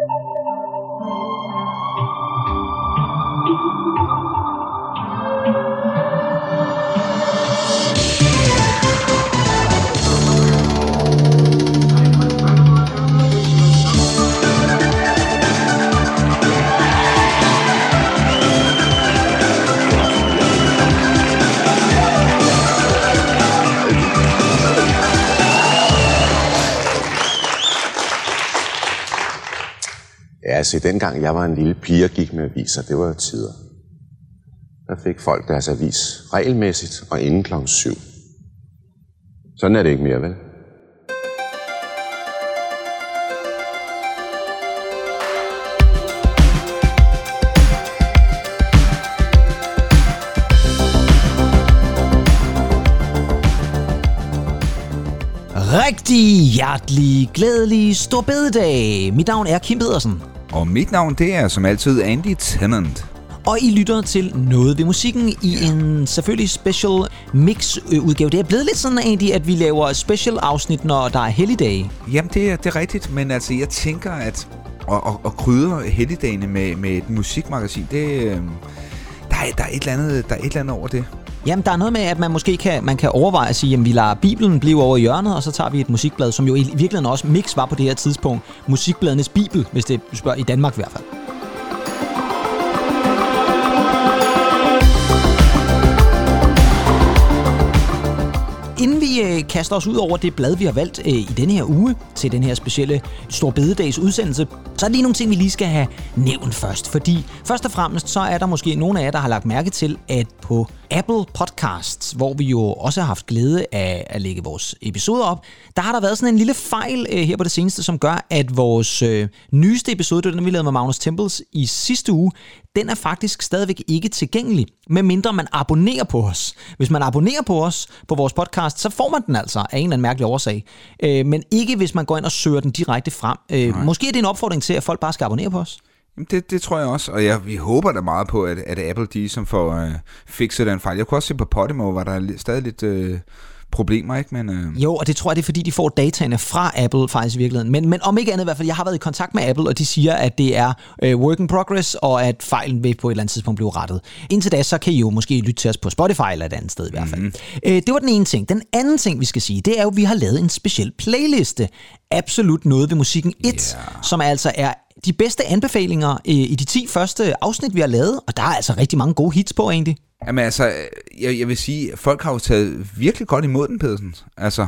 Ja, se, dengang jeg var en lille pige og gik med aviser, det var tider. Der fik folk deres avis regelmæssigt og inden klokken 7. Sådan er det ikke mere, vel? Rigtig hjertelig, glædelig stor bededag. Mit navn er Kim Pedersen. Og mit navn, det er som altid Andy Tennant. Og I lytter til Noget ved musikken i en selvfølgelig special mix udgave. Det er blevet lidt sådan egentlig, at vi laver special afsnit, når der er helligdage. Jamen, det er, det er rigtigt, men altså, jeg tænker, at at, at, at krydre helligdagene med, med et musikmagasin, det, øh, der, er, der, er et eller andet, der er et eller andet over det. Jamen, der er noget med, at man måske kan, man kan overveje at sige, at vi lader Bibelen blive over i hjørnet, og så tager vi et musikblad, som jo i virkeligheden også mix var på det her tidspunkt. Musikbladenes Bibel, hvis det spørger i Danmark i hvert fald. Inden vi øh, kaster os ud over det blad, vi har valgt øh, i denne her uge til den her specielle Stor Bededags udsendelse, så er der lige nogle ting, vi lige skal have nævnt først. Fordi først og fremmest, så er der måske nogle af jer, der har lagt mærke til, at på Apple Podcasts, hvor vi jo også har haft glæde af at lægge vores episoder op, der har der været sådan en lille fejl øh, her på det seneste, som gør, at vores øh, nyeste episode, det den vi lavede med Magnus Temples i sidste uge, den er faktisk stadigvæk ikke tilgængelig, medmindre man abonnerer på os. Hvis man abonnerer på os på vores podcast, så får man den altså af en eller anden mærkelig årsag. Øh, men ikke hvis man går ind og søger den direkte frem. Øh, måske er det en opfordring til, at folk bare skal abonnere på os. Jamen, det, det tror jeg også, og jeg, vi håber da meget på, at, at Apple de som får øh, fikset den fejl. Jeg kunne også se på Podimo, var der stadig lidt øh, problemer, ikke? Men, øh... Jo, og det tror jeg, det er fordi, de får dataene fra Apple faktisk i virkeligheden. Men, men om ikke andet i hvert fald, jeg har været i kontakt med Apple, og de siger, at det er øh, work in progress, og at fejlen vil på et eller andet tidspunkt blive rettet. Indtil da, så kan I jo måske lytte til os på Spotify eller et andet sted i hvert fald. Mm-hmm. Øh, det var den ene ting. Den anden ting, vi skal sige, det er jo, at vi har lavet en speciel playliste. Absolut noget ved musikken 1, yeah. som altså er de bedste anbefalinger i de 10 første afsnit, vi har lavet, og der er altså rigtig mange gode hits på egentlig. Jamen altså, jeg, jeg vil sige, folk har jo taget virkelig godt imod den, Pedersen. Altså,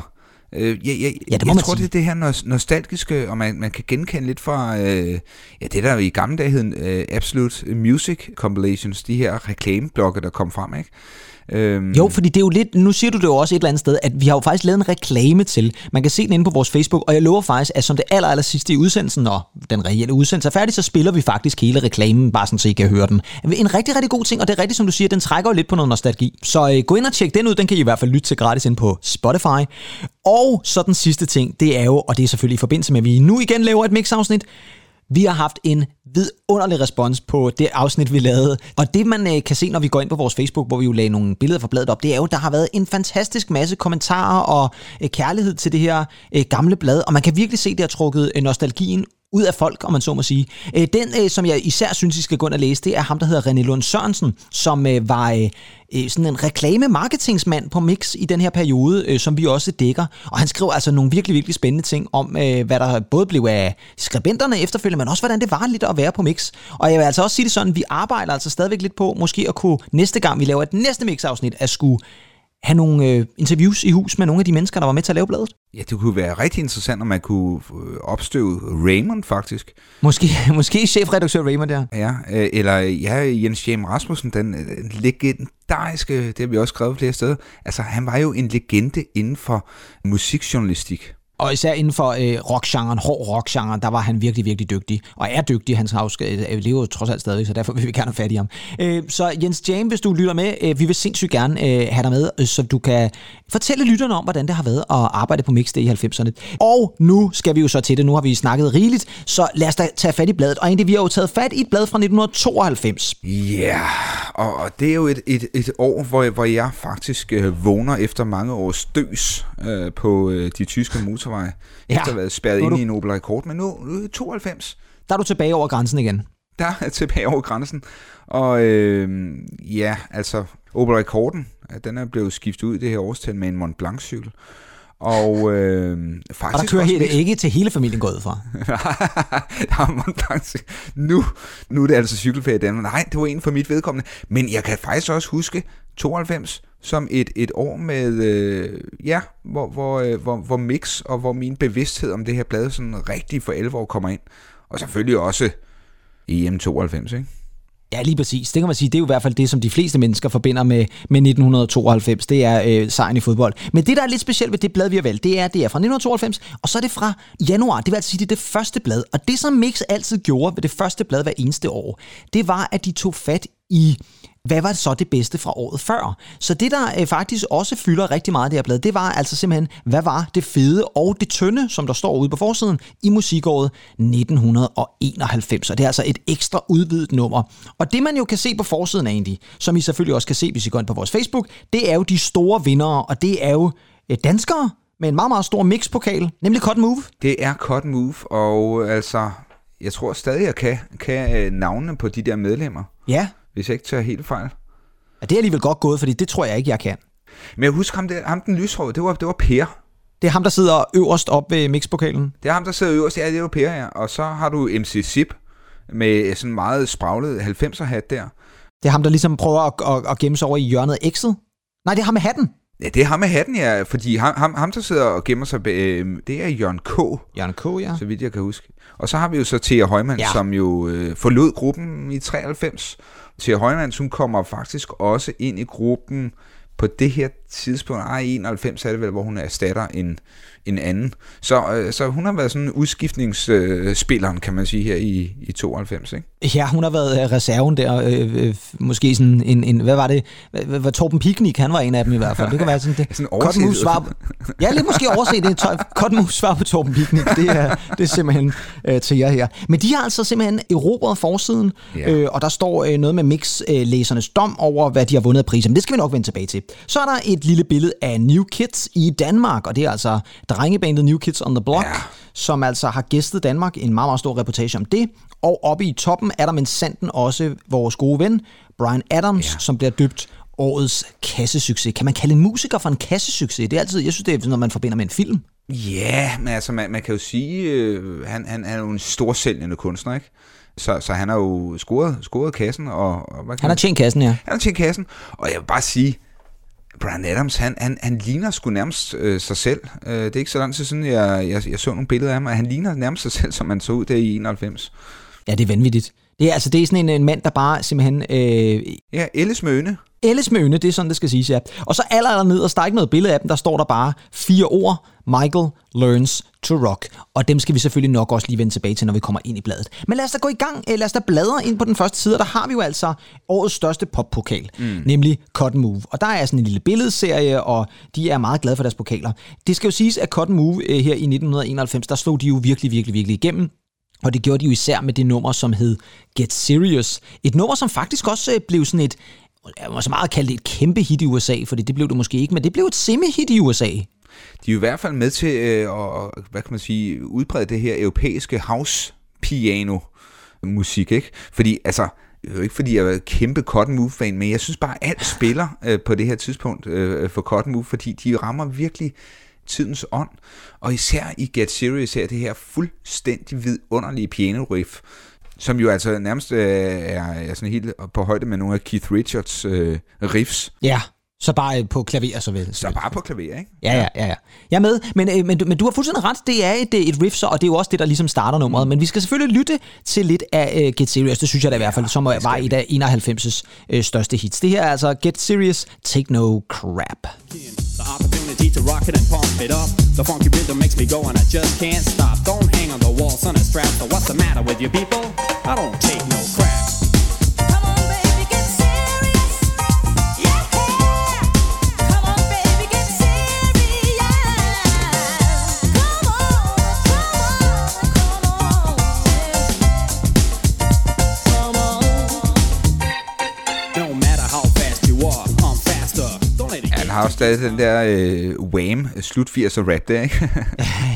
øh, jeg, jeg, ja, det jeg man tror, sige. det er det her nostalgiske, og man, man kan genkende lidt fra, øh, ja, det der i gamle dage hed øh, Absolute Music Compilations, de her reklameblokke, der kom frem, ikke? Øhm. Jo, fordi det er jo lidt, nu siger du det jo også et eller andet sted, at vi har jo faktisk lavet en reklame til. Man kan se den inde på vores Facebook, og jeg lover faktisk, at som det aller, aller sidste i udsendelsen, når den reelle udsendelse er færdig, så spiller vi faktisk hele reklamen, bare sådan, så I kan høre den. En rigtig, rigtig god ting, og det er rigtigt, som du siger, den trækker jo lidt på noget nostalgi. Så øh, gå ind og tjek den ud, den kan I i hvert fald lytte til gratis ind på Spotify. Og så den sidste ting, det er jo, og det er selvfølgelig i forbindelse med, at vi nu igen laver et mix-afsnit, vi har haft en vidunderlig respons på det afsnit, vi lavede. Og det, man øh, kan se, når vi går ind på vores Facebook, hvor vi jo lagde nogle billeder fra bladet op, det er jo, der har været en fantastisk masse kommentarer og øh, kærlighed til det her øh, gamle blad. Og man kan virkelig se, det har trukket øh, nostalgien ud af folk, om man så må sige. Øh, den, øh, som jeg især synes, I skal gå ind og læse, det er ham, der hedder René Lund Sørensen, som øh, var øh, øh, sådan en reklame-marketingsmand på Mix i den her periode, øh, som vi også dækker. Og han skriver altså nogle virkelig, virkelig spændende ting om, øh, hvad der både blev af skribenterne efterfølgende, men også hvordan det var lidt at være på Mix. Og jeg vil altså også sige det sådan, vi arbejder altså stadigvæk lidt på, måske at kunne næste gang, vi laver et næste Mix-afsnit, at skulle have nogle øh, interviews i hus med nogle af de mennesker, der var med til at lave bladet. Ja, det kunne være rigtig interessant, om man kunne øh, opstøve Raymond faktisk. Måske, måske chefredaktør Raymond der. Ja, øh, eller ja, Jens Jem Rasmussen, den, den legendariske, det har vi også skrevet flere steder. Altså, han var jo en legende inden for musikjournalistik. Og især inden for øh, rockgenren, hård rockgenren, der var han virkelig, virkelig dygtig. Og er dygtig, han øh, lever jo trods alt stadig, så derfor vil vi gerne have fat i ham. Øh, så Jens James, hvis du lytter med, øh, vi vil sindssygt gerne øh, have dig med, øh, så du kan fortælle lytterne om, hvordan det har været at arbejde på Mix i 90'erne. Og nu skal vi jo så til det, nu har vi snakket rigeligt, så lad os da tage fat i bladet. Og egentlig, vi har jo taget fat i et blad fra 1992. Ja, yeah, og, og det er jo et, et, et år, hvor, hvor jeg faktisk øh, vågner efter mange års døs øh, på øh, de tyske motorveje, ja. efter at have været spærret ind i en Opel Rekord, men nu, nu 92, Der er du tilbage over grænsen igen. Der er tilbage over grænsen. Og øh, ja, altså, Opel Rekorden, den er blevet skiftet ud i det her årstal med en Mont Blanc-cykel. Og, øh, faktisk og der kører helt, ikke til hele familien gået fra. nu, nu er det altså cykelferie i Danmark. Nej, det var en for mit vedkommende. Men jeg kan faktisk også huske 92 som et, et år med, øh, ja, hvor, hvor, øh, hvor, hvor mix og hvor min bevidsthed om det her blad sådan rigtig for alvor kommer ind. Og selvfølgelig også EM92, ikke? Ja, lige præcis. Det kan man sige, det er jo i hvert fald det, som de fleste mennesker forbinder med, med 1992. Det er øh, sejren i fodbold. Men det, der er lidt specielt ved det blad, vi har valgt, det er, det er fra 1992, og så er det fra januar. Det vil altså sige, det er det første blad. Og det, som Mix altid gjorde ved det første blad hver eneste år, det var, at de tog fat i hvad var så det bedste fra året før? Så det, der øh, faktisk også fylder rigtig meget det her blad, det var altså simpelthen, hvad var det fede og det tynde, som der står ude på forsiden, i musikåret 1991. Og det er altså et ekstra udvidet nummer. Og det, man jo kan se på forsiden af Andy, som I selvfølgelig også kan se, hvis I går ind på vores Facebook, det er jo de store vindere, og det er jo øh, danskere med en meget, meget stor mixpokal, nemlig Cotton Move. Det er Cotton Move, og altså, jeg tror stadig, jeg kan, kan øh, navnene på de der medlemmer. Ja, hvis jeg ikke tager helt fejl. Ja, det er alligevel godt gået, fordi det tror jeg ikke, jeg kan. Men jeg husker ham, der, ham den lyshårede, det var, det var Per. Det er ham, der sidder øverst op ved mixpokalen? Det er ham, der sidder øverst, ja, det var Per, ja. Og så har du MC Zip med sådan meget spraglet 90'er hat der. Det er ham, der ligesom prøver at, at, at gemme sig over i hjørnet af X'et? Nej, det er ham med hatten. Ja, det er ham med hatten, ja. Fordi ham, ham, ham der sidder og gemmer sig, øh, det er Jørgen K. Jørgen K, ja. Så vidt jeg kan huske. Og så har vi jo så Thea Højmann, ja. som jo øh, forlod gruppen i 93. Thea Højmann, hun kommer faktisk også ind i gruppen på det her tidspunkt, ej, 91 er det vel, hvor hun erstatter en, en anden. Så, øh, så hun har været sådan udskiftningsspilleren, kan man sige, her i, i 92, ikke? Ja, hun har været øh, reserven der, øh, øh, måske sådan en, en, hvad var det, hvad, hvad, Torben Piknik, han var en af dem i hvert fald. Det kan være sådan det. sådan overset. Svar, ja, lidt måske overset det. Cotton svar på Torben Piknik, det er, det er simpelthen øh, til jer her. Men de har altså simpelthen erobret forsiden, ja. øh, og der står øh, noget med mix-læsernes øh, dom over, hvad de har vundet af priser. Men det skal vi nok vende tilbage til. Så er der et lille billede af New Kids i Danmark, og det er altså drengebandet New Kids on the Block, ja. som altså har gæstet Danmark. En meget, meget stor reportage om det. Og oppe i toppen er der med sanden også vores gode ven, Brian Adams, ja. som bliver døbt årets kassesucces. Kan man kalde en musiker for en kassesucces? Det er altid, jeg synes, det er noget, man forbinder med en film. Ja, men altså, man, man kan jo sige, øh, han, han, han er jo en storsælgende kunstner, ikke? Så, så han har jo scoret, scoret kassen. Og, og hvad kan han har tjent kassen, ja. Han har tjent kassen, og jeg vil bare sige, Brian Adams, han, han, han ligner sgu nærmest øh, sig selv. Øh, det er ikke så lang tid siden, jeg, jeg, jeg så nogle billeder af ham, og han ligner nærmest sig selv, som man så ud der i 91. Ja, det er vanvittigt. Det er, altså, det er sådan en, en mand, der bare simpelthen... Øh, ja, Elles Møne. Elles Møne, det er sådan, det skal siges, ja. Og så aller, aller ned, og der er ikke noget billede af dem, der står der bare fire ord. Michael learns to rock. Og dem skal vi selvfølgelig nok også lige vende tilbage til, når vi kommer ind i bladet. Men lad os da gå i gang. Lad os da bladre ind på den første side, der har vi jo altså årets største poppokal, mm. nemlig Cotton Move. Og der er sådan en lille billedserie, og de er meget glade for deres pokaler. Det skal jo siges, at Cotton Move øh, her i 1991, der slog de jo virkelig, virkelig, virkelig igennem. Og det gjorde de jo især med det nummer, som hed Get Serious. Et nummer, som faktisk også øh, blev sådan et, jeg må så meget kalde det et kæmpe hit i USA, for det blev det måske ikke, men det blev et semi-hit i USA. De er jo i hvert fald med til øh, at, hvad kan man sige, udbrede det her europæiske house piano musik, ikke? Fordi altså, det er jo ikke fordi, jeg er kæmpe Cotton Move-fan, men jeg synes bare, at alt spiller øh, på det her tidspunkt øh, for Cotton Move, fordi de rammer virkelig tidens ånd. Og især i Get Serious her, det her fuldstændig vidunderlige piano riff, som jo altså nærmest øh, er, er sådan helt på højde med nogle af Keith Richards øh, riffs. Ja, så bare øh, på klaver, så vel. Så bare på klaver, ikke? Ja, ja, ja. ja. Jeg er med, men, øh, men, men du har fuldstændig ret. Det er et, et riff, så, og det er jo også det, der ligesom starter nummeret. Men vi skal selvfølgelig lytte til lidt af uh, Get Serious. Det synes jeg da i hvert fald, som var et af 91's uh, største hits. Det her er altså Get Serious, Take No Crap. The opportunity to rock it and pump it up. The funky rhythm makes me go and I just can't stop. Don't hang on the wall, son, a strap. So what's the matter with you people? I don't take no crap. Har har jo stadig den der øh, Wham, slut 80'er rap der, ikke?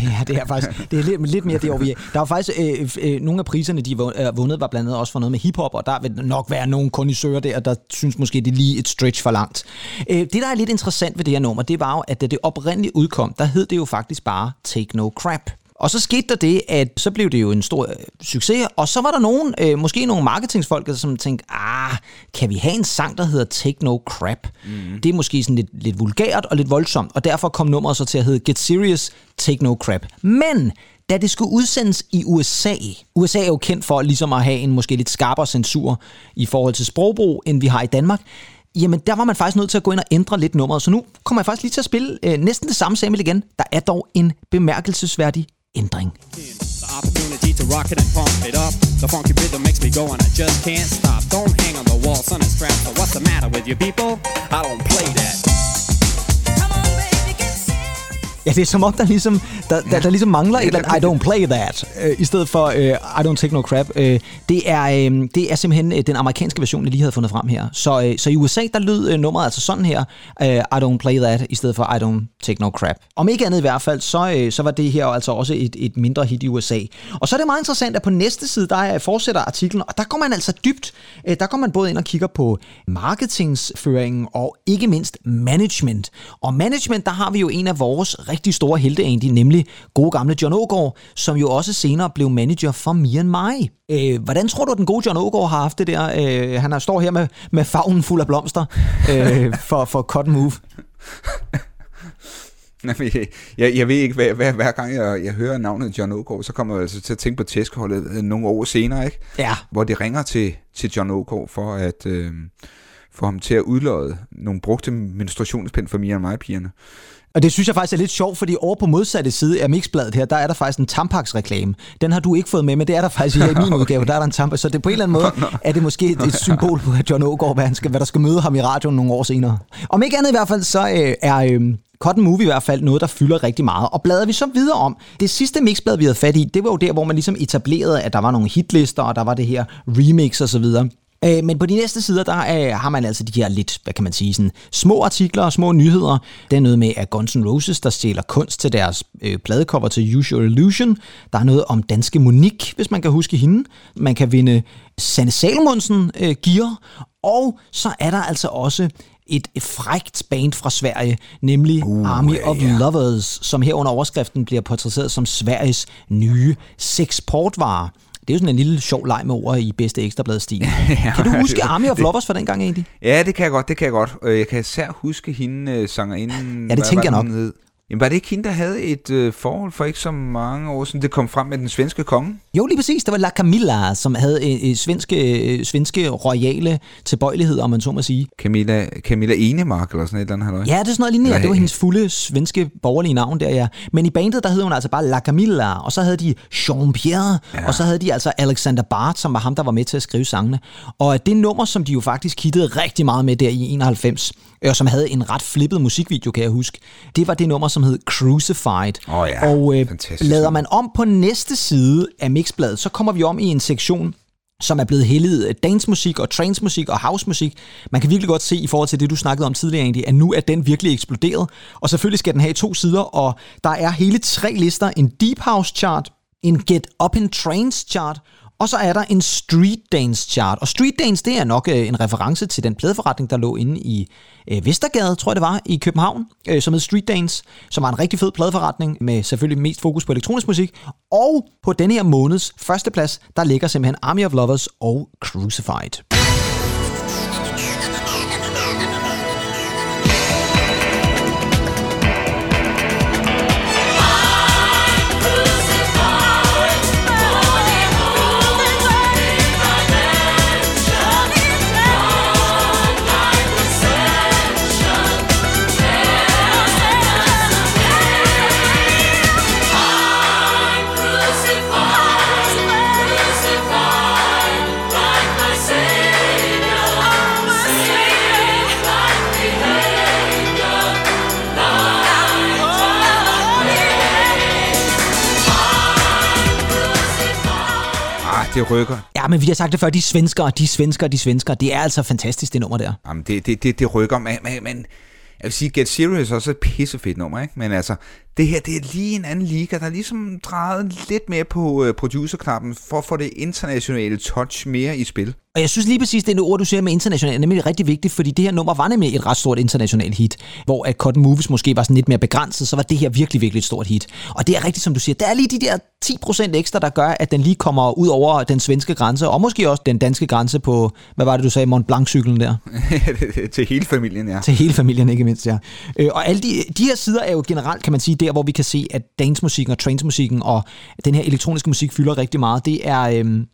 ja, det er faktisk det er lidt, lidt mere det, hvor vi er. Der var faktisk øh, øh, nogle af priserne, de vundet, var blandt andet også for noget med hiphop, og der vil nok være nogle kondisører der, der synes måske, det er lige et stretch for langt. Øh, det, der er lidt interessant ved det her nummer, det var jo, at da det oprindeligt udkom, der hed det jo faktisk bare Take No Crap. Og så skete der det, at så blev det jo en stor øh, succes, og så var der nogen, øh, måske nogle marketingsfolk, som tænkte, ah, kan vi have en sang, der hedder Take No Crap? Mm. Det er måske sådan lidt, lidt vulgært og lidt voldsomt, og derfor kom nummeret så til at hedde Get Serious, Take No Crap. Men da det skulle udsendes i USA, USA er jo kendt for ligesom at have en måske lidt skarpere censur i forhold til sprogbrug, end vi har i Danmark, jamen der var man faktisk nødt til at gå ind og ændre lidt nummeret. Så nu kommer jeg faktisk lige til at spille øh, næsten det samme sample igen. Der er dog en bemærkelsesværdig ændring. The opportunity to rock it and pump it up. The funky rhythm makes me go and I just can't stop. Don't hang on the wall, son, and strap. So what's the matter with you people? I don't play that. Ja, det er som om, der ligesom, der, der, der ligesom mangler et eller andet, I don't play that, øh, i stedet for øh, I don't take no crap. Øh, det, er, øh, det er simpelthen øh, den amerikanske version, jeg lige havde fundet frem her. Så, øh, så i USA, der lød øh, nummeret altså sådan her, øh, I don't play that, i stedet for I don't take no crap. Om ikke andet i hvert fald, så, øh, så var det her altså også et, et mindre hit i USA. Og så er det meget interessant, at på næste side, der fortsætter artiklen, og der går man altså dybt, øh, der går man både ind og kigger på marketingsføringen og ikke mindst management. Og management, der har vi jo en af vores rigtig store helte egentlig, nemlig gode gamle John Ågaard, som jo også senere blev manager for Me and My. Øh, hvordan tror du, at den gode John Ågaard har haft det der? Øh, han står her med, med favnen fuld af blomster øh, for, for Cotton Move. jeg, jeg ved ikke, hver, hver, hver gang jeg, jeg hører navnet John Ågaard, så kommer jeg altså til at tænke på tæskeholdet øh, nogle år senere, ikke? Ja. Hvor de ringer til, til John Ågaard for at øh, få ham til at udlåde nogle brugte menstruationspind for mere end mig pigerne. Og det synes jeg faktisk er lidt sjovt, fordi over på modsatte side af Mixbladet her, der er der faktisk en Tampax-reklame. Den har du ikke fået med, men det er der faktisk i min udgave. Der er der en Tampax, så det på en eller anden måde er det måske et, et symbol på, at John Ågaard, hvad, han skal, hvad der skal møde ham i radioen nogle år senere. Om ikke andet i hvert fald, så øh, er øh, Cotton Movie i hvert fald noget, der fylder rigtig meget. Og bladrer vi så videre om, det sidste mixblad, vi havde fat i, det var jo der, hvor man ligesom etablerede, at der var nogle hitlister, og der var det her remix og så videre. Øh, men på de næste sider, der er, har man altså de her lidt, hvad kan man sige, sådan små artikler og små nyheder. Det er noget med, at Guns N' Roses, der stjæler kunst til deres øh, pladecover til Use Your Illusion. Der er noget om danske Monique, hvis man kan huske hende. Man kan vinde Sanne Salmonsen øh, gear. Og så er der altså også et, frægt band fra Sverige, nemlig uh, Army yeah, of. Lovers, som her under overskriften bliver portrætteret som Sveriges nye sexportvare. Det er jo sådan en lille sjov leg med ord i bedste ekstrablad stil. ja, kan du huske Army of Lovers fra den gang egentlig? Ja, det kan jeg godt, det kan jeg godt. Jeg kan især huske hende uh, sangerinden. Ja, det tænker jeg nok. Hed? Jamen var det ikke hende, der havde et øh, forhold for ikke så mange år siden, det kom frem med den svenske konge? Jo, lige præcis. Det var La Camilla, som havde øh, øh, svenske, øh, svenske royale tilbøjeligheder, om man så må sige. Camilla, Camilla Enemark eller sådan et eller andet, halløj. Ja, det er sådan noget lignende. Ja, det var hendes fulde svenske borgerlige navn der, ja. Men i bandet, der hed hun altså bare La Camilla, og så havde de Jean-Pierre, ja. og så havde de altså Alexander Bart, som var ham, der var med til at skrive sangene. Og det nummer, som de jo faktisk hittede rigtig meget med der i 91, og som havde en ret flippet musikvideo, kan jeg huske, det var det nummer, som hed Crucified. Oh ja, og øh, lader man om på næste side af Mixbladet, så kommer vi om i en sektion, som er blevet heldet dancemusik og transmusik og housemusik. Man kan virkelig godt se i forhold til det, du snakkede om tidligere egentlig, at nu er den virkelig eksploderet. Og selvfølgelig skal den have to sider, og der er hele tre lister. En Deep House chart, en Get Up in Trance chart, og så er der en street dance chart. Og street dance, det er nok øh, en reference til den pladeforretning, der lå inde i øh, Vestergade, tror jeg det var, i København, øh, som hed Street Dance, som var en rigtig fed pladeforretning med selvfølgelig mest fokus på elektronisk musik. Og på denne her måneds første plads, der ligger simpelthen Army of Lovers og Crucified. Det rykker. Ja, men vi har sagt det før, de svenskere, de svenskere, de svenskere, det er altså fantastisk, det nummer der. Jamen, det, det, det, det rykker, men, men, men Jeg vil sige, Get Serious er også et pissefedt nummer, ikke? Men altså, det her, det er lige en anden liga, der er ligesom drejet lidt mere på øh, producerknappen, for at få det internationale touch mere i spil. Og jeg synes lige præcis, det er ord, du siger med international, er nemlig rigtig vigtigt, fordi det her nummer var nemlig et ret stort internationalt hit, hvor at Cotton Movies måske var sådan lidt mere begrænset, så var det her virkelig, virkelig et stort hit. Og det er rigtigt, som du siger, der er lige de der 10% ekstra, der gør, at den lige kommer ud over den svenske grænse, og måske også den danske grænse på, hvad var det, du sagde, Mont Blanc-cyklen der? Til hele familien, ja. Til hele familien, ikke mindst, ja. Øh, og alle de, de her sider er jo generelt, kan man sige, der hvor vi kan se, at dancemusikken og transmusikken og den her elektroniske musik fylder rigtig meget. Det er øhm,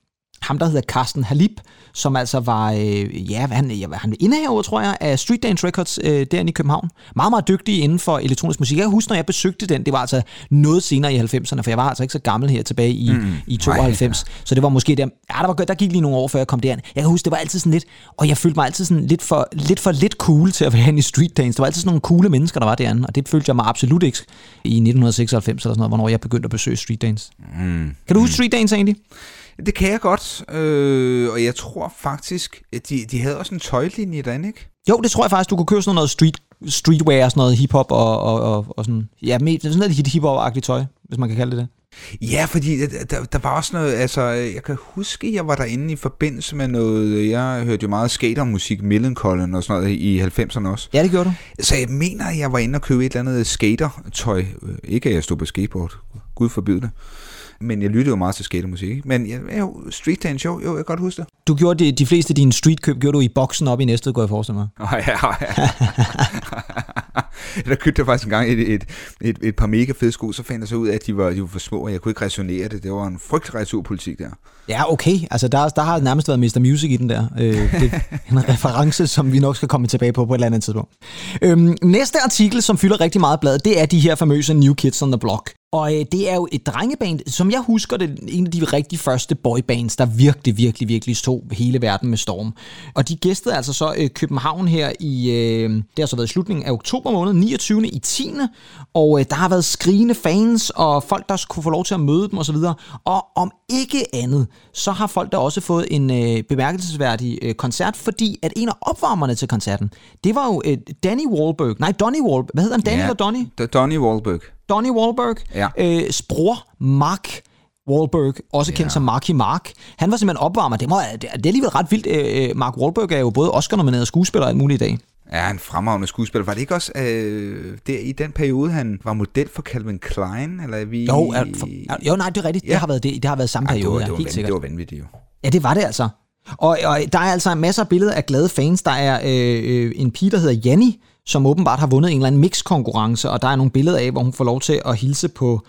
ham, der hedder Carsten Halip, som altså var, øh, ja, han, ja, han indehaver, tror jeg, af Street Dance Records øh, derinde i København. Meget, meget dygtig inden for elektronisk musik. Jeg husker, når jeg besøgte den, det var altså noget senere i 90'erne, for jeg var altså ikke så gammel her tilbage i, mm, i 92. Nej. Så det var måske der, ja, der, var, der gik lige nogle år, før jeg kom derind. Jeg kan huske, det var altid sådan lidt, og jeg følte mig altid sådan lidt for lidt, for lidt cool til at være i Street Dance. Det var altid sådan nogle coole mennesker, der var derinde, og det følte jeg mig absolut ikke i 1996 eller sådan noget, hvornår jeg begyndte at besøge Street Dance. Mm, kan du huske. Street Dance egentlig? Det kan jeg godt, øh, og jeg tror faktisk, at de, de havde også en tøjlinje derinde, ikke? Jo, det tror jeg faktisk, du kunne købe sådan noget street, streetwear, sådan noget hiphop og, og, og, og sådan, ja, sådan noget hiphop-agtigt tøj, hvis man kan kalde det det. Ja, fordi der, der var også noget, altså, jeg kan huske, jeg var derinde i forbindelse med noget, jeg hørte jo meget skatermusik, Millencolin og sådan noget i 90'erne også. Ja, det gjorde du. Så jeg mener, jeg var inde og købe et eller andet skatertøj. Ikke at jeg stod på skateboard, gud forbyde det men jeg lyttede jo meget til skatermusik. Ikke? Men ja, jo, street dance, jo, jo, jeg kan godt huske det. Du gjorde de, de fleste af dine streetkøb, gjorde du i boksen op i næste, går jeg forestille mig. Oh, ja, ja. der købte jeg faktisk engang et, et, et, et par mega fede sko, så fandt jeg så ud af, at de var, de var for små, og jeg kunne ikke resonere det. Det var en frygtelig returpolitik der. Ja, okay. Altså, der, der har nærmest været Mr. Music i den der. Øh, det er en reference, som vi nok skal komme tilbage på på et eller andet tidspunkt. Øhm, næste artikel, som fylder rigtig meget blad, det er de her famøse New Kids on the Block. Og øh, det er jo et drengeband, som jeg husker det, en af de rigtig første boybands, der virkelig, virkelig, virkelig stod hele verden med storm. Og de gæstede altså så øh, København her i, øh, det har så været i slutningen af oktober måned, 29. i 10. Og øh, der har været skrigende fans, og folk, der kunne få lov til at møde dem osv. Og om ikke andet, så har folk der også fået en øh, bemærkelsesværdig øh, koncert, fordi at en af opvarmerne til koncerten, det var jo øh, Danny Wahlberg, nej, Donny Wahlberg, hvad hedder han, Danny ja, eller Donny? Donny Wahlberg. Donny Wahlberg, ja. øh, bror Mark Wahlberg, også kendt ja. som Marky Mark. Han var simpelthen opvarmer. Det, må, det, det er alligevel ret vildt. Øh, øh, Mark Wahlberg er jo både Oscar-nomineret skuespiller og alt muligt i dag. Ja, en fremragende skuespiller. Var det ikke også øh, der i den periode, han var model for Calvin Klein? Eller er vi... Jo, er, for, jo, nej, det er rigtigt. Ja. Det, har været, det, det har været samme periode, ja, det var, ja, helt sikkert. Det var vanvittigt jo. Ja, det var det altså. Og, og der er altså masser af billeder af glade fans. Der er øh, øh, en pige, der hedder Janni, som åbenbart har vundet en eller anden mix-konkurrence, og der er nogle billeder af, hvor hun får lov til at hilse på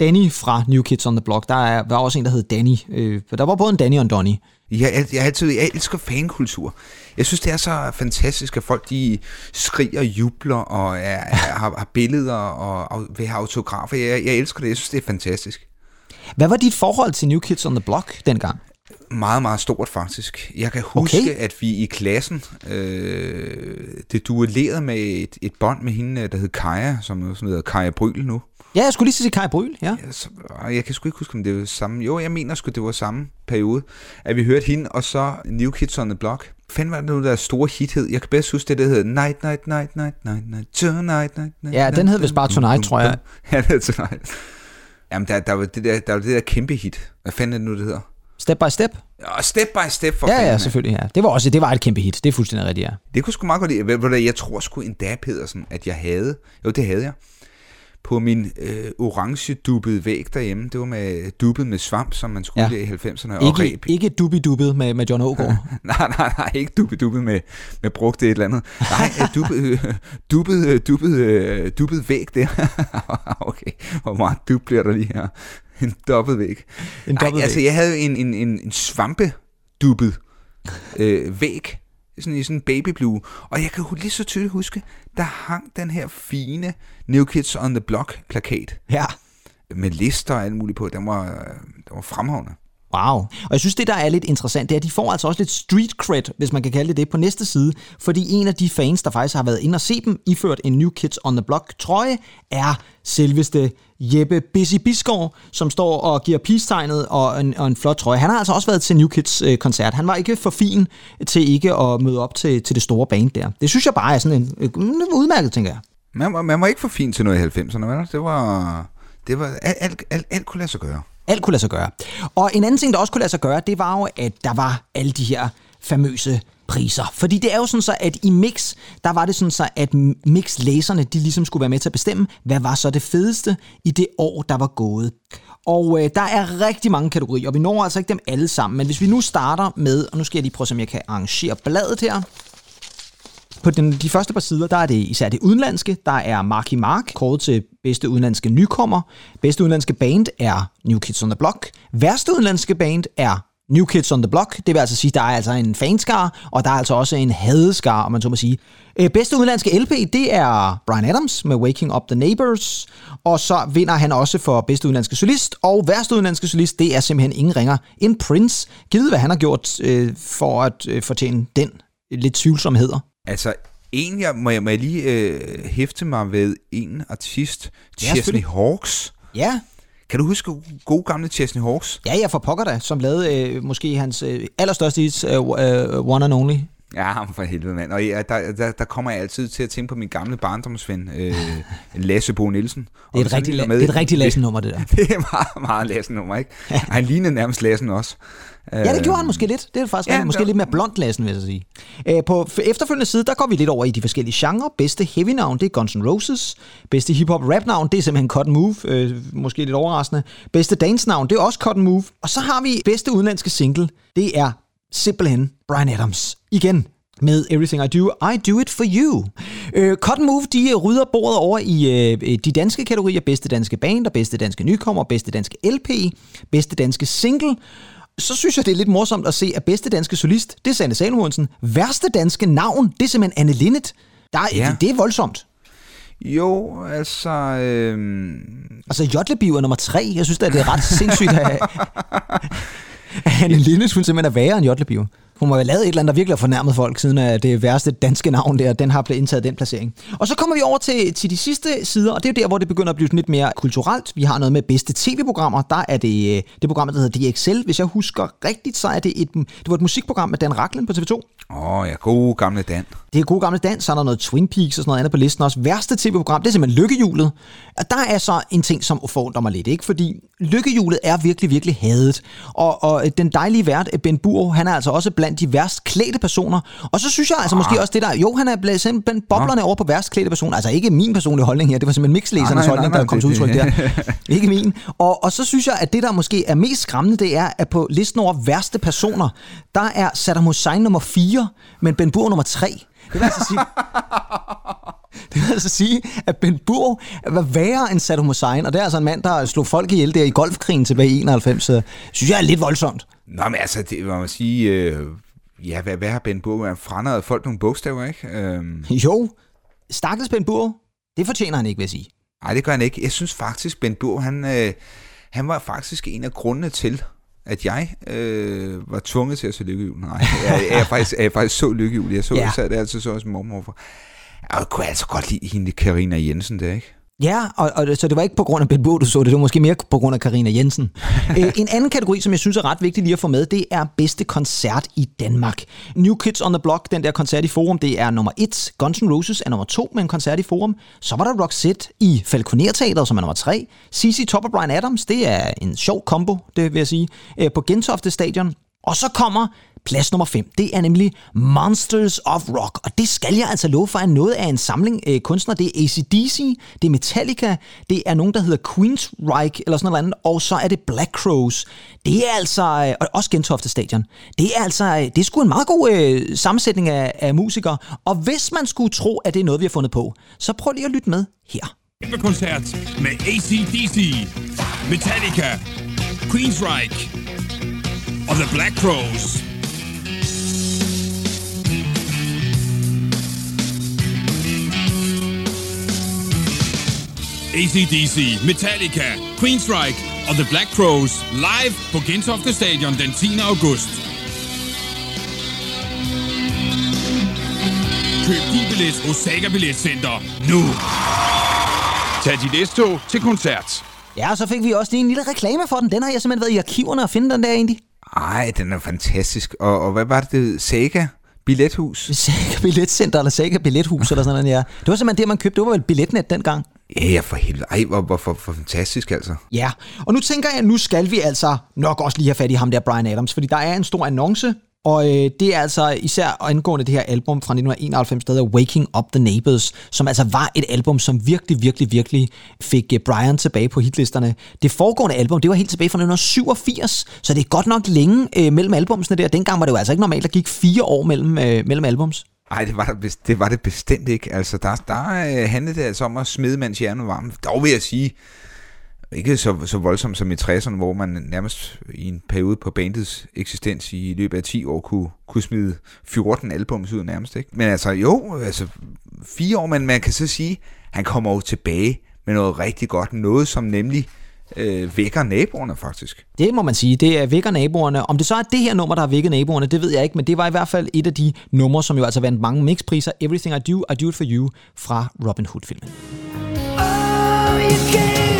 Danny fra New Kids on the Block. Der er, var også en, der hed Danny. Øh, der var både en Danny og en Donny. Jeg, jeg, altid, jeg elsker fankultur. Jeg synes, det er så fantastisk, at folk de skriger, jubler og er, er, har, har billeder og, og vil have autografer. Jeg, jeg elsker det. Jeg synes, det er fantastisk. Hvad var dit forhold til New Kids on the Block dengang? Meget, meget stort faktisk. Jeg kan huske, okay. at vi i klassen, øh, det duellerede med et, et bånd med hende, der hed Kaja, som hedder Kaja Bryl nu. Ja, jeg skulle lige sige Kaja Bryl, ja. ja så, jeg kan sgu ikke huske, om det var samme. Jo, jeg mener sgu, det var samme periode, at vi hørte hende, og så New Kids on the Block. Fandt var det nu, der store hit hed? Jeg kan bedst huske det, der hedder Night, Night, Night, Night, Night, Night, Tonight, Night, Night. Ja, den hed vist bare Tonight, tror jeg. Ja, det hed Tonight. Jamen, der, der, var det der, der var det der kæmpe hit. Hvad fanden er det nu, det hedder? Step by Step? Ja, Step by Step for Ja, ja, selvfølgelig, ja. Det var også det var et kæmpe hit. Det er fuldstændig rigtigt, ja. Det kunne sgu meget godt lide. Jeg tror sgu endda, Pedersen, at jeg havde... Jo, det havde jeg på min øh, orange dubbede væg derhjemme. Det var med dubbet med svamp, som man skulle ja. i 90'erne. Og ikke, ræb. ikke dubbi-dubbet med, med John Ågaard. nej, nej, nej, ikke dubbi-dubbet med, med brugt et eller andet. Nej, dubbet, øh, dubbet, øh, dubbet, øh, dubbet væg der. okay, hvor meget dub bliver der lige her? En dobbelt væg. En dobbelt Ej, altså jeg havde en, en, en, en svampe dubbet øh, væg sådan i sådan en baby blue. Og jeg kan lige så tydeligt huske, der hang den her fine New Kids on the Block plakat. Ja. Med lister og alt muligt på. Den var, den var fremragende. Wow. Og jeg synes, det der er lidt interessant, det er, at de får altså også lidt street cred, hvis man kan kalde det det, på næste side. Fordi en af de fans, der faktisk har været inde og se dem, iført en New Kids on the Block trøje, er selveste Jeppe Busy Bisgaard, som står og giver peace-tegnet og en, og en flot trøje. Han har altså også været til New Kids øh, koncert. Han var ikke for fin til ikke at møde op til, til det store band der. Det synes jeg bare er sådan en, en udmærket, tænker jeg. Man, var- man var ikke for fin til noget i 90'erne, vel? Det var... Det var alt, alt, alt, alt kunne lade sig gøre. Alt kunne lade sig gøre. Og en anden ting, der også kunne lade sig gøre, det var jo, at der var alle de her famøse priser. Fordi det er jo sådan så, at i Mix, der var det sådan så, at Mix-læserne, de ligesom skulle være med til at bestemme, hvad var så det fedeste i det år, der var gået. Og øh, der er rigtig mange kategorier, og vi når altså ikke dem alle sammen. Men hvis vi nu starter med, og nu skal jeg lige prøve, om jeg kan arrangere bladet her. På den, de første par sider, der er det især det udenlandske. Der er Marky Mark, kåret til bedste udenlandske nykommer. Bedste udenlandske band er New Kids on the Block. Værste udenlandske band er New Kids on the Block. Det vil altså sige, der er altså en fanskar, og der er altså også en hadeskar, om man så må sige. Øh, Bedste udenlandske LP, det er Brian Adams med Waking Up the Neighbors. Og så vinder han også for bedste udenlandske solist. Og værste udenlandske solist, det er simpelthen ingen ringer end Prince. Givet hvad han har gjort øh, for at øh, fortjene den lidt tvivlsomheder. Altså, en, jeg, må, jeg, må jeg lige øh, hæfte mig ved en artist, Ja, Chesney. Hawks. Ja, Kan du huske gode gamle Chesney Hawks? Ja, jeg for pokker da, som lavede øh, måske hans øh, allerstørste hits, øh, øh, One and Only. Ja, for helvede, mand. Og ja, der, der, der kommer jeg altid til at tænke på min gamle barndomsven, øh, Lasse Bo Nielsen. Det er et hvis han rigtig, lytter la- det er et rigtig Lassen-nummer, det der. Det er meget, meget Lassen-nummer, ikke? Han lignede nærmest Lassen også. Ja, det gjorde han måske lidt. Det er faktisk Ja, ja, måske der- lidt mere blond Lassen, vil jeg sige. Øh, på efterfølgende side, der går vi lidt over i de forskellige genrer. Bedste heavy-navn, det er Guns N' Roses. Bedste hip-hop rap-navn, det er simpelthen Cotton Move. Øh, måske lidt overraskende. Bedste dance-navn, det er også Cotton Move. Og så har vi bedste udenlandske single. Det er simpelthen Brian Adams. Igen, med Everything I Do, I Do It For You. Øh, Cotton Move, de øh, rydder bordet over i øh, de danske kategorier. Bedste danske band, og bedste danske nykommer, bedste danske LP, bedste danske single. Så synes jeg, det er lidt morsomt at se, at bedste danske solist, det er Sanne Salomonsen. Værste danske navn, det er simpelthen Anne Linnet. Der, er, Ja. det, er voldsomt. Jo, altså... Øh, Altså, Jotlebiv er nummer tre. Jeg synes, det er ret sindssygt, at, Anne Linnet hun simpelthen er værre end Jotlebiv. Hun må have lavet et eller andet, der virkelig har fornærmet folk, siden at det værste danske navn der, den har blevet indtaget den placering. Og så kommer vi over til, til de sidste sider, og det er jo der, hvor det begynder at blive lidt mere kulturelt. Vi har noget med bedste tv-programmer. Der er det øh, det program, der hedder DXL. Hvis jeg husker rigtigt, så er det et, det var et musikprogram med Dan Raklen på TV2. Åh ja, god gamle Dan. Det er gode gamle dans, så er der noget Twin Peaks og sådan noget andet på listen også. Værste tv-program, det er simpelthen Lykkehjulet. Og der er så en ting, som forundrer mig lidt, ikke? Fordi Lykkehjulet er virkelig, virkelig hadet. Og, og den dejlige vært, Ben Bur, han er altså også blandt de værst klædte personer. Og så synes jeg altså måske også det der, jo, han er blevet simpelthen boblerne over på værst klædte personer. Altså ikke min personlige holdning her, det var simpelthen mixlæsernes nej, holdning, nej, der nej, kom til udtryk der. ikke min. Og, og så synes jeg, at det der måske er mest skræmmende, det er, at på listen over værste personer, der er Saddam Hussein nummer 4, men Ben Bur nummer 3. Det vil altså sige, det vil altså sige, at Ben Bur var værre end Saddam Hussein, og det er altså en mand, der slog folk ihjel der i golfkrigen tilbage i 91, så synes jeg er lidt voldsomt. Nå, men altså, det må man sige... Øh, ja, hvad, hvad har Ben Burg? Han frandret folk nogle bogstaver, ikke? Øh, Jo, stakkels Ben Bur, det fortjener han ikke, vil jeg sige. nej, det gør han ikke. Jeg synes faktisk, Ben Burg, han, øh, han var faktisk en af grundene til, at jeg øh, var tvunget til at se lykkehjul. Nej, jeg, jeg, jeg, faktisk, jeg faktisk så lykkehjul. Jeg så Ja. ja. jeg, det altid så også mormor. Jeg kunne altså godt lide hende, Karina Jensen der, ikke? Ja, og, og så det var ikke på grund af Ben du så det, det var måske mere på grund af Karina Jensen. øh, en anden kategori, som jeg synes er ret vigtig lige at få med, det er bedste koncert i Danmark. New Kids on the Block, den der koncert i Forum, det er nummer et. Guns N' Roses er nummer to med en koncert i Forum. Så var der Roxette i Falconer Teateret, som er nummer tre. CC Top og Brian Adams, det er en sjov kombo, det vil jeg sige, øh, på Gentofte Stadion. Og så kommer plads nummer 5. Det er nemlig Monsters of Rock. Og det skal jeg altså love for, er noget af en samling øh, kunstnere. Det er ACDC, det er Metallica, det er nogen, der hedder Queensryche, eller sådan noget andet, og så er det Black Crows. Det er altså, øh, og også Gentofte Stadion. Det er altså, øh, det er sgu en meget god øh, sammensætning af, af musikere. Og hvis man skulle tro, at det er noget, vi har fundet på, så prøv lige at lytte med her. Kæmpe koncert med ACDC, Metallica, Queensryche og The Black Crows. ACDC, Metallica, Queensryche og The Black Crows live på Gentofte Stadion den 10. august. Køb din billet hos Saga Billetcenter nu. Tag dit S-tog til koncert. Ja, og så fik vi også lige en lille reklame for den. Den har jeg simpelthen været i arkiverne og finde den der egentlig. Ej, den er fantastisk. Og, og hvad var det, Sega? Billethus? Saga Billetcenter eller Saga Billethus eller sådan noget, ja. Det var simpelthen det, man købte. Det var vel billetnet dengang. Ja, yeah, for helvede. Ej, hvor, hvor, hvor, hvor fantastisk altså. Ja, og nu tænker jeg, at nu skal vi altså nok også lige have fat i ham der, Brian Adams, fordi der er en stor annonce, og øh, det er altså især angående det her album fra 1991, der hedder Waking Up the Neighbors, som altså var et album, som virkelig, virkelig, virkelig fik øh, Brian tilbage på hitlisterne. Det foregående album, det var helt tilbage fra 1987, så det er godt nok længe øh, mellem albumsene der. Dengang var det jo altså ikke normalt, der gik fire år mellem, øh, mellem albums. Nej, det var, det, det var det bestemt ikke. Altså, der, der øh, handlede det altså om at smide mands hjerne varme. Dog vil jeg sige, ikke så, så voldsomt som i 60'erne, hvor man nærmest i en periode på bandets eksistens i løbet af 10 år kunne, kunne smide 14 albums ud nærmest. Ikke? Men altså jo, altså fire år, men man kan så sige, han kommer jo tilbage med noget rigtig godt. Noget, som nemlig øh, vækker naboerne faktisk. Det må man sige, det er vækker naboerne. Om det så er det her nummer, der har vækket naboerne, det ved jeg ikke, men det var i hvert fald et af de numre, som jo altså vandt mange mixpriser. Everything I Do, I Do It For You fra Robin Hood-filmen. Oh, you can't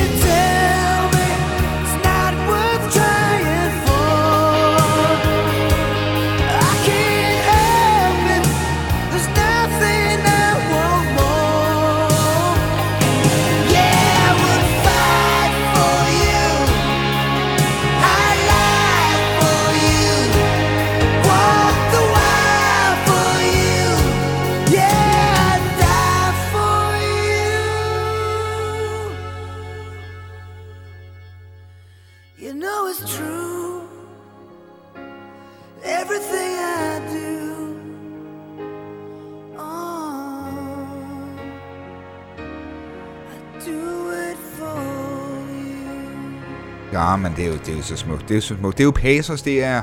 Ja, men det er jo, det er jo så smukt. Det er jo så smukt. Det er jo Pacers, det er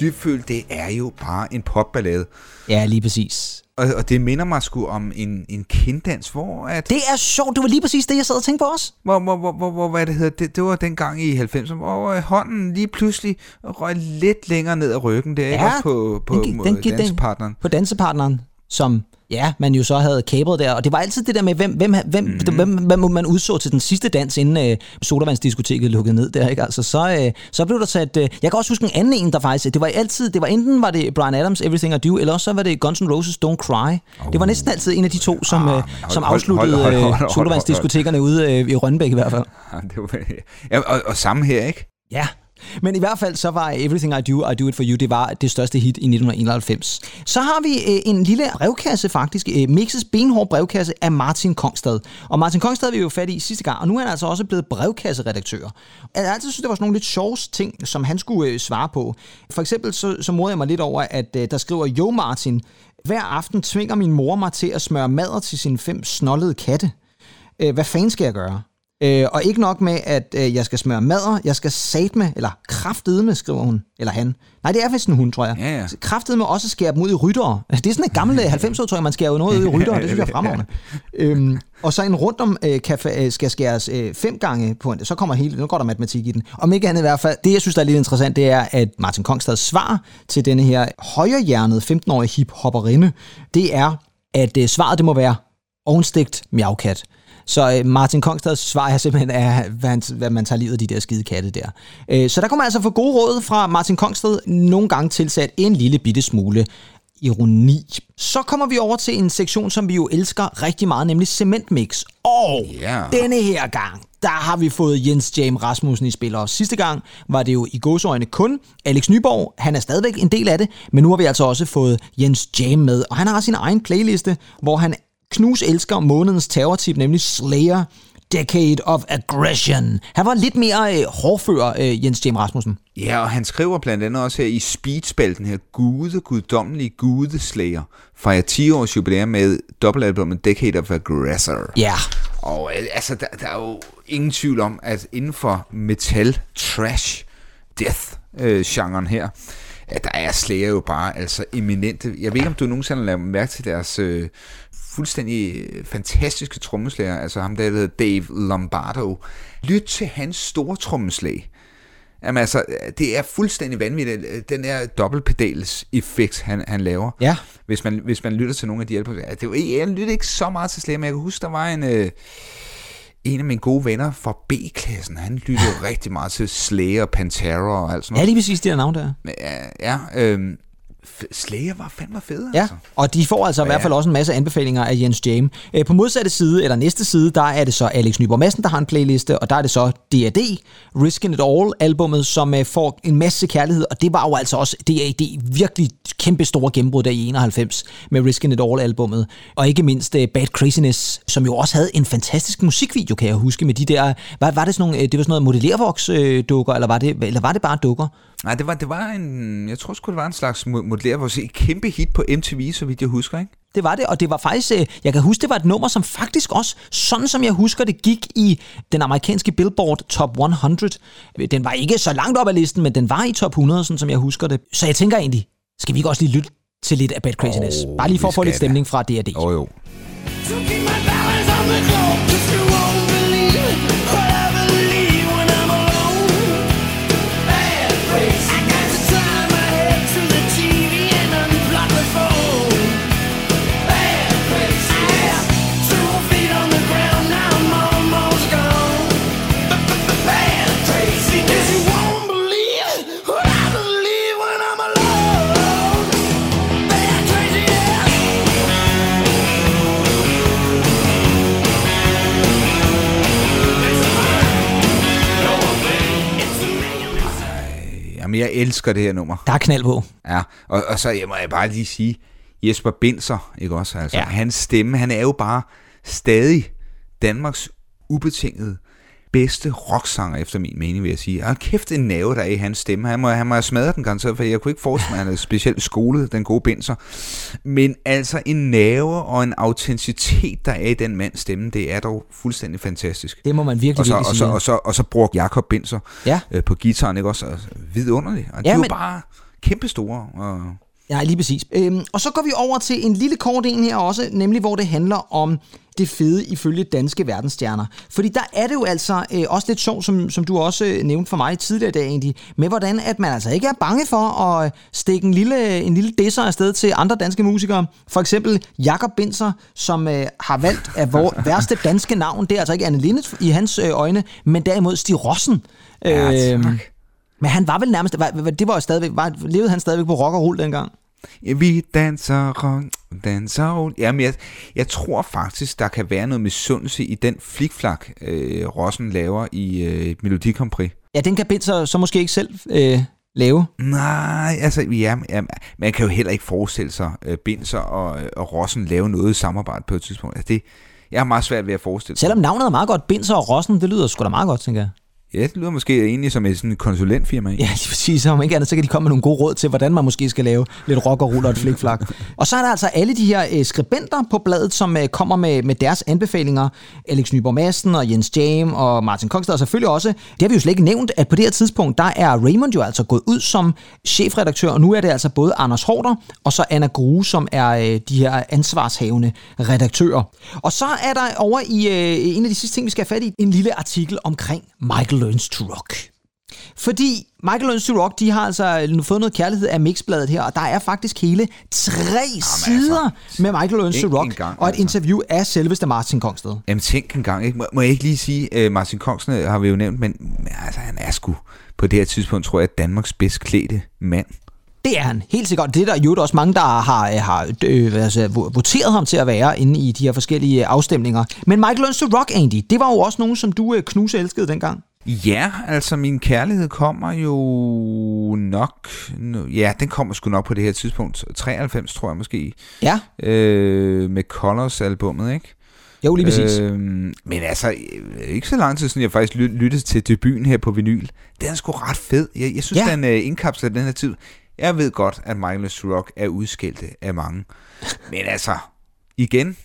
dybfølt, det er jo bare en popballade. Ja, lige præcis. Og, og det minder mig sgu om en, en kinddans, hvor at... Det er sjovt, det var lige præcis det, jeg sad og tænkte på også. Hvor, hvor, hvor, hvor, hvor hvad det hedder, det, det var dengang i 90'erne, hvor øh, hånden lige pludselig røg lidt længere ned ad ryggen der, ikke? Også på, på den den den- dansepartneren. På dansepartneren, som ja, man jo så havde kabret der. Og det var altid det der med, hvem, hvem, hvem, Mhm. mm-hmm. hvem, hvem man udså til den sidste dans, inden øh, sodavandsdiskoteket lukkede ned der. Ikke? Altså, så, øh, så blev der sat... Øh, jeg kan også huske en anden en, der faktisk... Det var altid... Det var enten var det Brian Adams, Everything I Do, eller også så var det Guns N' Roses, Don't Cry. Oh. Det var næsten altid en af de to, som, Ah, øh, som hold- afsluttede hold- hold- hold- øh, hold- hold- sodavandsdiskotekerne ude øh, i Rønbæk i hvert fald. Ja, det var, ja, og, og samme her, ikke? Ja, men i hvert fald så var Everything I Do, I Do It For You, det var det største hit i 1991. Så har vi øh, en lille brevkasse faktisk, øh, Mixes benhård brevkasse af Martin Kongstad. Og Martin Kongstad vi jo fat i sidste gang, og nu er han altså også blevet brevkasseredaktør. Jeg har altid synes, det var sådan nogle lidt sjove ting, som han skulle øh, svare på. For eksempel så, så modede jeg mig lidt over, at øh, der skriver, Jo Martin, hver aften tvinger min mor mig til at smøre madder til sine fem snollede katte. Øh, hvad fanden skal jeg gøre? Øh, og ikke nok med, at øh, jeg skal smøre madder, jeg skal satme, eller kraftedme, skriver hun, eller han. Nej, det er vist en hund, tror jeg. Ja, ja. Kraftedme også skære dem ud i ryttere. Altså, det er sådan et gammelt 90 år, tror jeg, man skærer jo noget ud i ryttere, det synes jeg er fremragende. øhm, og så en rundt om øh, kan, øh, skal skæres øh, fem gange på en, så kommer hele, nu går der matematik i den. Om ikke andet i hvert fald, det jeg synes, der er lidt interessant, det er, at Martin Kongstads svar til denne her højrehjernede 15-årige hiphopperinde, det er, at øh, svaret det må være ovenstegt miaukat. Så øh, Martin Kongstads svar er simpelthen, er, hvad, han, hvad man tager livet af de der skide katte der. Øh, så der kommer altså få gode råd fra Martin Kongstad, nogle gange tilsat en lille bitte smule ironi. Så kommer vi over til en sektion, som vi jo elsker rigtig meget, nemlig cementmix. Og Ja. denne her gang, der har vi fået Jens Jam Rasmussen i spil. Og sidste gang var det jo i gåsøjne kun Alex Nyborg. Han er stadigvæk en del af det, men nu har vi altså også fået Jens Jam med. Og han har sin egen playliste, hvor han knus elsker månedens terrortip, nemlig Slayer. Decade of Aggression. Han var lidt mere øh, hårdfør, øh, Jens Jam Rasmussen. Ja, og han skriver blandt andet også her i speedspalten her, Gude, guddommelige gudeslager, fejrer 10 års jubilæum med dobbeltalbummet Decade of Aggressor. Ja. Og øh, altså, der, der er jo ingen tvivl om, at inden for metal, trash, death øh, genren her, Ja, der er Slayer jo bare altså eminente. Jeg ved ikke, om du nogensinde har lavet mærke til deres øh, fuldstændig øh, fantastiske trommeslager, altså ham der hedder Dave Lombardo. Lyt til hans store trommeslag. Jamen altså, det er fuldstændig vanvittigt, den der dobbeltpedals effekt, han, han laver. Ja. Hvis man, hvis man lytter til nogle af de album. Ja, det var, jeg lytter ikke så meget til Slayer, men jeg kan huske, der var en, øh, en af mine gode venner fra B-klassen. Han lyttede rigtig meget til Slayer, Pantera og alt sådan Ja, noget. lige præcis de der navn der. Ja, ja f- Slayer var fandme fede, Ja, altså. og de får altså i Ja, hvert fald også en masse anbefalinger af Jens Jam. Øh, På modsatte side, eller næste side, der er det så Alex Nyborg Madsen, der har en playliste, og der er det så D.A.D., Riskin' It All albumet, som øh, får en masse kærlighed, og det var jo altså også D.A.D. virkelig kæmpe store gennembrud der i 91 med Riskin' It All albumet, og ikke mindst øh, Bad Craziness, som jo også havde en fantastisk musikvideo, kan jeg huske, med de der, var, var det sådan nogle, øh, det var sådan noget modellervoks øh, eller var det, eller var det bare dukker? Nej, det var, det var en, jeg tror sgu, det var en slags mo- modeller, hvor et kæmpe hit på MTV, så vidt jeg husker, ikke? Det var det, og det var faktisk, jeg kan huske, det var et nummer, som faktisk også, sådan som jeg husker, det gik i den amerikanske Billboard Top 100. Den var ikke så langt op ad listen, men den var i top 100, sådan som jeg husker det. Så jeg tænker egentlig, skal vi ikke også lige lytte til lidt af Bad Craziness? Åh, Bare lige for at få lidt da. stemning fra D&D. Jo, oh, jo. To keep my balance on the globe, jeg elsker det her nummer. Der er knald på. Ja, og, og så jeg må jeg bare lige sige, Jesper Binser, ikke også? Altså, Ja. hans stemme, han er jo bare stadig Danmarks ubetingede bedste rocksanger, efter min mening, vil jeg sige. Og kæft en nerve, der er i hans stemme. Han må, han må have smadret den garanteret, for jeg kunne ikke forestille mig, at han er specielt skolet, den gode Binser. Men altså en nerve og en autenticitet, der er i den mands stemme, det er dog fuldstændig fantastisk. Det må man virkelig, Og så, virkelig og, sige. så, og, så, og så brugte Jakob Binser Ja. øh, på gitaren, ikke også? Altså, vidunderligt. Og ja, de er jo men- bare kæmpestore. Og, Ja, lige præcis. Øhm, og så går vi over til en lille kort en her også, nemlig hvor det handler om det fede ifølge danske verdensstjerner. Fordi der er det jo altså øh, også lidt sjovt, som, som du også øh, nævnte for mig tidligere i dag egentlig, med hvordan at man altså ikke er bange for at øh, stikke en lille, en lille disser afsted til andre danske musikere. For eksempel Jakob Binser, som øh, har valgt af vores værste danske navn. Det er altså ikke Anne Linnet i hans øh, øjne, men derimod Stig Rossen. Ja, tak. men han var vel nærmest, var, det var jo stadigvæk, var, levede han stadigvæk på rock og roll dengang? Ja, vi danser danser roll. Jamen, jeg, jeg tror faktisk, der kan være noget misundelse i den flikflak, øh, Rossen laver i øh, Melodi. Ja, den kan Binser så måske ikke selv øh, lave. Nej, altså, ja, ja, man kan jo heller ikke forestille sig øh, Binser og, og Rossen lave noget samarbejde på et tidspunkt. Altså, det, jeg har meget svært ved at forestille sig. Selvom navnet er meget godt, Binser og Rossen, det lyder sgu da meget godt, tænker jeg. Ja, det lyder måske egentlig som et sådan konsulentfirma. Ja, lige præcis. Om ikke andet, så kan de komme med nogle gode råd til, hvordan man måske skal lave lidt rock og roll og et flikflak. og så er der altså alle de her øh, skribenter på bladet, som øh, kommer med, med deres anbefalinger. Alex Nyborg Madsen og Jens Jam og Martin Kongstad og selvfølgelig også. Det har vi jo slet ikke nævnt, at på det her tidspunkt, der er Raymond jo altså gået ud som chefredaktør, og nu er det altså både Anders Hårder og så Anna Grue, som er øh, de her ansvarshavende redaktører. Og så er der over i øh, en af de sidste ting, vi skal have fat i, en lille artikel omkring Michael Learns to Rock. Fordi Michael Learns to Rock, de har altså nu fået noget kærlighed af Mixbladet her, og der er faktisk hele tre sider med Michael Learns to Rock, engang, og et altså. interview af selveste Martin Kongsted. Jamen tænk en gang, ikke? Må, må jeg ikke lige sige, uh, Martin Kongsne har vi jo nævnt, men, men altså, han er sgu på det her tidspunkt, tror jeg, Danmarks bedst klædte mand. Det er han, helt sikkert. Det er der jo også mange, der har, har øh, altså, vo- voteret ham til at være inde i de her forskellige afstemninger. Men Michael Learns to Rock, Andy, det var jo også nogen, som du øh, knuse elskede dengang. Ja, altså min kærlighed kommer jo nok... Ja, den kommer sgu nok på det her tidspunkt. 93, tror jeg måske. Ja, Øh, med Colors-albummet, ikke? jo lige præcis. Øh, men altså, øh, ikke så lang tid siden, jeg faktisk ly- lyttede til debuten her på vinyl. Den er sgu ret fed. Jeg, jeg synes, Ja. den øh, indkapsler den her tid. Jeg ved godt, at to Rock er udskældte af mange. Men altså, igen,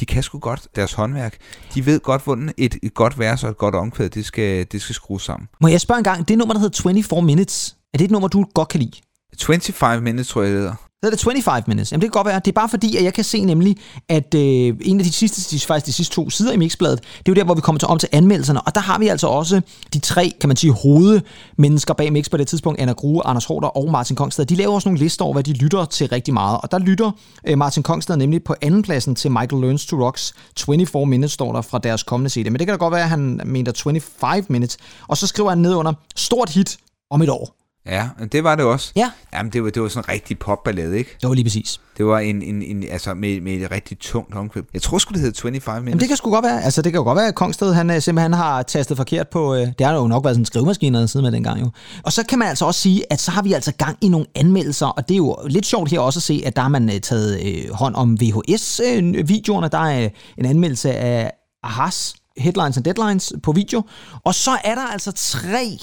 de kan sgu godt deres håndværk. De ved godt, hvordan et, et godt vers og et godt omkvæd, det skal, det skal skrues sammen. Må jeg spørge en gang, det nummer, der hedder 24 Minutes, er det et nummer, du godt kan lide? 25 minutes, tror jeg, det hedder. Så er det 25 minutes. Jamen det kan godt være. Det er bare fordi, at jeg kan se nemlig, at øh, en af de sidste, de, faktisk de sidste to sider i Mixbladet, det er jo der, hvor vi kommer til om til anmeldelserne. Og der har vi altså også de tre, kan man sige, hovedmennesker bag Mix på det tidspunkt. Anna Grue, Anders Hårder og Martin Kongstad. De laver også nogle lister over, hvad de lytter til rigtig meget. Og der lytter øh, Martin Kongstad nemlig på andenpladsen til Michael Learns to Rocks 24 minutes, står der fra deres kommende CD. Men det kan da godt være, at han mener 25 minutes. Og så skriver han ned under, stort hit om et år. Ja, det var det også. Ja. Jamen, det var, det var sådan en rigtig popballade, ikke? Det var lige præcis. Det var en, en, en altså med, med et rigtig tungt omkvæd. Jeg tror sgu, det hed 25 minutes. Jamen det kan sgu godt være. Altså det kan jo godt være, at Kongsted han øh, simpelthen har tastet forkert på, øh, det har jo nok været sådan en skrivemaskine, der sidder med dengang jo. Og så kan man altså også sige, at så har vi altså gang i nogle anmeldelser, og det er jo lidt sjovt her også at se, at der har man øh, taget øh, hånd om VHS-videoerne. Der er øh, en anmeldelse af Ahas Headlines and Deadlines på video. Og så er der altså tre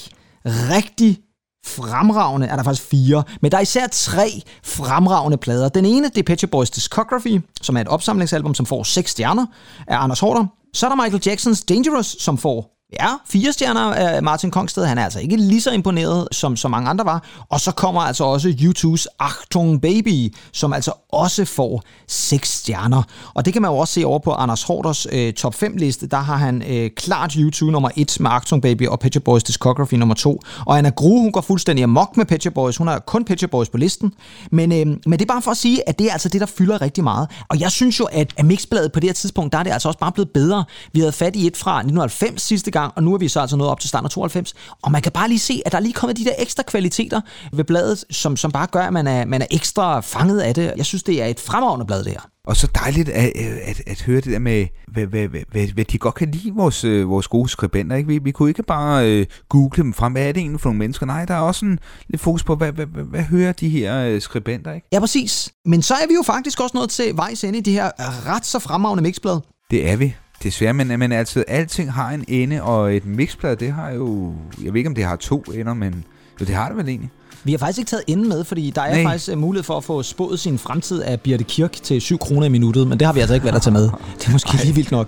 rigtig fremragende, er der faktisk fire, men der er især tre fremragende plader. Den ene, det er Pet Boys Discography, som er et opsamlingsalbum, som får seks stjerner af Anders Hårder. Så er der Michael Jacksons Dangerous, som får Ja, fire stjerner af Martin Kongsted. Han er altså ikke lige så imponeret, som så mange andre var. Og så kommer altså også YouTubes Achtung Baby, som altså også får seks stjerner. Og det kan man jo også se over på Anders Hårders øh, top 5 liste. Der har han øh, klart YouTube nummer 1 med Achtung Baby og Pet Boys Discography nummer 2. Og Anna Gru, hun går fuldstændig amok med Pet Boys. Hun har kun Pet Boys på listen. Men, øh, men det er bare for at sige, at det er altså det, der fylder rigtig meget. Og jeg synes jo, at, at Mixbladet på det her tidspunkt, der er det altså også bare blevet bedre. Vi havde fat i et fra 1990 sidste gang, og nu er vi så altså nået op til starten af 92. Og man kan bare lige se, at der er lige kommet de der ekstra kvaliteter ved bladet, som, som bare gør, at man er, man er ekstra fanget af det. Jeg synes, det er et fremragende blad, det her. Og så dejligt at, at, at høre det der med, hvad, hvad, hvad, hvad, de godt kan lide, vores, øh, vores gode skribenter. Ikke? Vi, vi kunne ikke bare øh, google dem frem, hvad er det egentlig for nogle mennesker? Nej, der er også en lidt fokus på, hvad, hvad, hvad, hvad hører de her øh, skribenter? Ikke? Ja, præcis. Men så er vi jo faktisk også nået til vejs ende i det her ret så fremragende mixblad. Det er vi. Desværre, men, men altså, alting har en ende, og et mixblad, det har jo... Jeg ved ikke, om det har to ender, men jo, det har det vel egentlig. Vi har faktisk ikke taget enden med, fordi der er Nej. faktisk øh, mulighed for at få spået sin fremtid af Birte Kirk til 7 kroner i minuttet, men det har vi altså ikke været der til med. Det er måske lige vildt nok.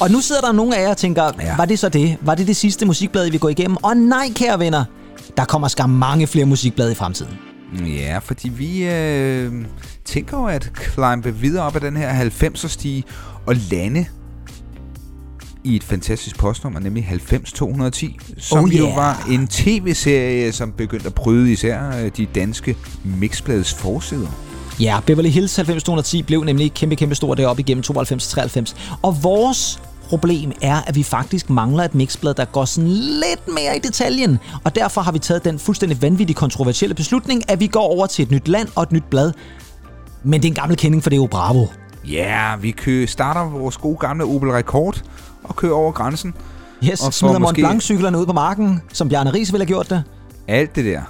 Og nu sidder der nogle af jer og tænker, ja. Var det så det? Var det det sidste musikblad, vi går igennem? Og nej, kære venner, der kommer skam mange flere musikblade i fremtiden. Ja, fordi vi øh, tænker jo at climbe videre op ad den her 90'er-stige og lande i et fantastisk postnummer, nemlig 90210, som Oh, jo yeah. var en tv-serie, som begyndte at bryde især øh, de danske mixblades forsider. Ja, Beverly Hills 90210 blev nemlig kæmpe, kæmpe stor deroppe igennem 92-93. Og vores problem er, at vi faktisk mangler et mixblad, der går sådan lidt mere i detaljen. Og derfor har vi taget den fuldstændig vanvittige kontroversielle beslutning, at vi går over til et nyt land og et nyt blad. Men det er en gammel kending, for det er jo Bravo. Ja, yeah, vi starter vores gode gamle Opel Rekord og kører over grænsen. Yes, Og smider Mont Blanc-cyklerne ud på marken, som Bjarne Ries ville have gjort det. Alt det der.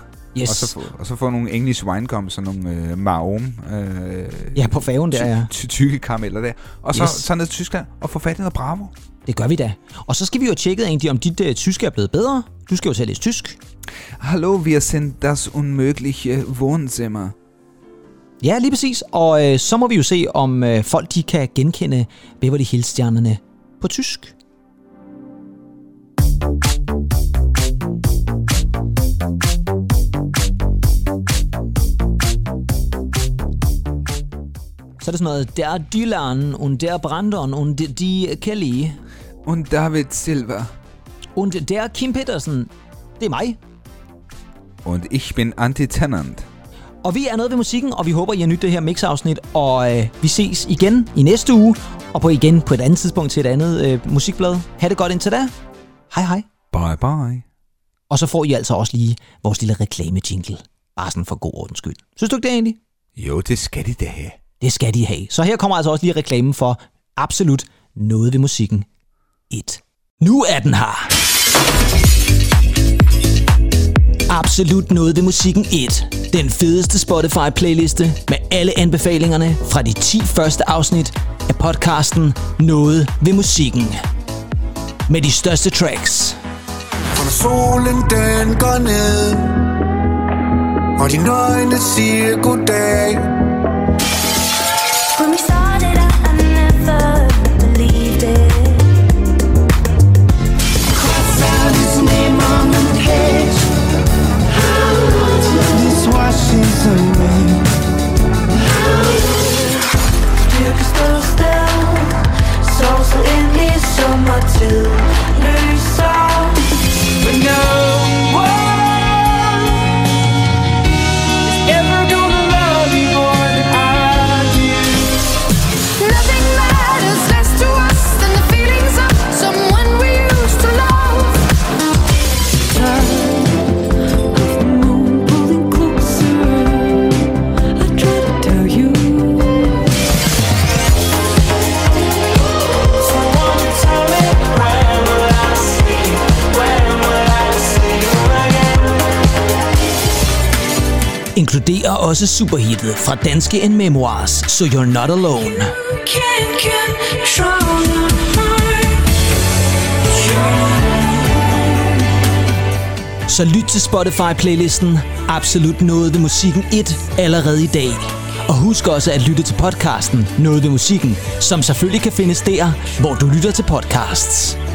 Yes. Og så, få, og så få nogle English winegums og nogle øh, Maom. Øh, Ja, på faven der, ja. ty- tykke karameller der. Og så, Yes. så ned til Tyskland og få fat i noget Bravo. Det gør vi da. Og så skal vi jo tjekke egentlig, om dit uh, tysk er blevet bedre. Du skal jo til at læse tysk. Hallo, wir sind das unmögliche Wohnzimmer. Ja, lige præcis. Og øh, så må vi jo se, om øh, folk de kan genkende Beverly Hills-stjernerne på tysk. Så er det sådan noget, der Dylan und der Brandon und die Kelly Und David Silva. und der Kim Petersen. Det er mig. Und ich bin Antitenant. Og vi er noget ved musikken, og vi håber, I har nydt det her mixafsnit. Og øh, vi ses igen i næste uge, og på igen på et andet tidspunkt til et andet øh, musikblad. Ha' det godt indtil da. Hej hej. Bye bye. Og så får I altså også lige vores lille reklame-jingle. Bare sådan for god ordens skyld. Synes du ikke det egentlig? Jo, det skal de da have. Det skal de have. Så her kommer altså også lige reklamen for absolut noget ved musikken 1. Nu er den her. Absolut noget ved musikken 1. Den fedeste Spotify-playliste med alle anbefalingerne fra de 10 første afsnit af podcasten Noget ved musikken. Med de største tracks, For når solen den går ned Og de nøgne siger goddag stod still Sovset ind i sommertid. Løb også superhittet fra danske En Memoirs, So You're Not Alone. Så lyt til Spotify-playlisten Absolut Noget ved Musikken 1 allerede i dag. Og husk også at lytte til podcasten Noget ved Musikken, som selvfølgelig kan findes der, hvor du lytter til podcasts.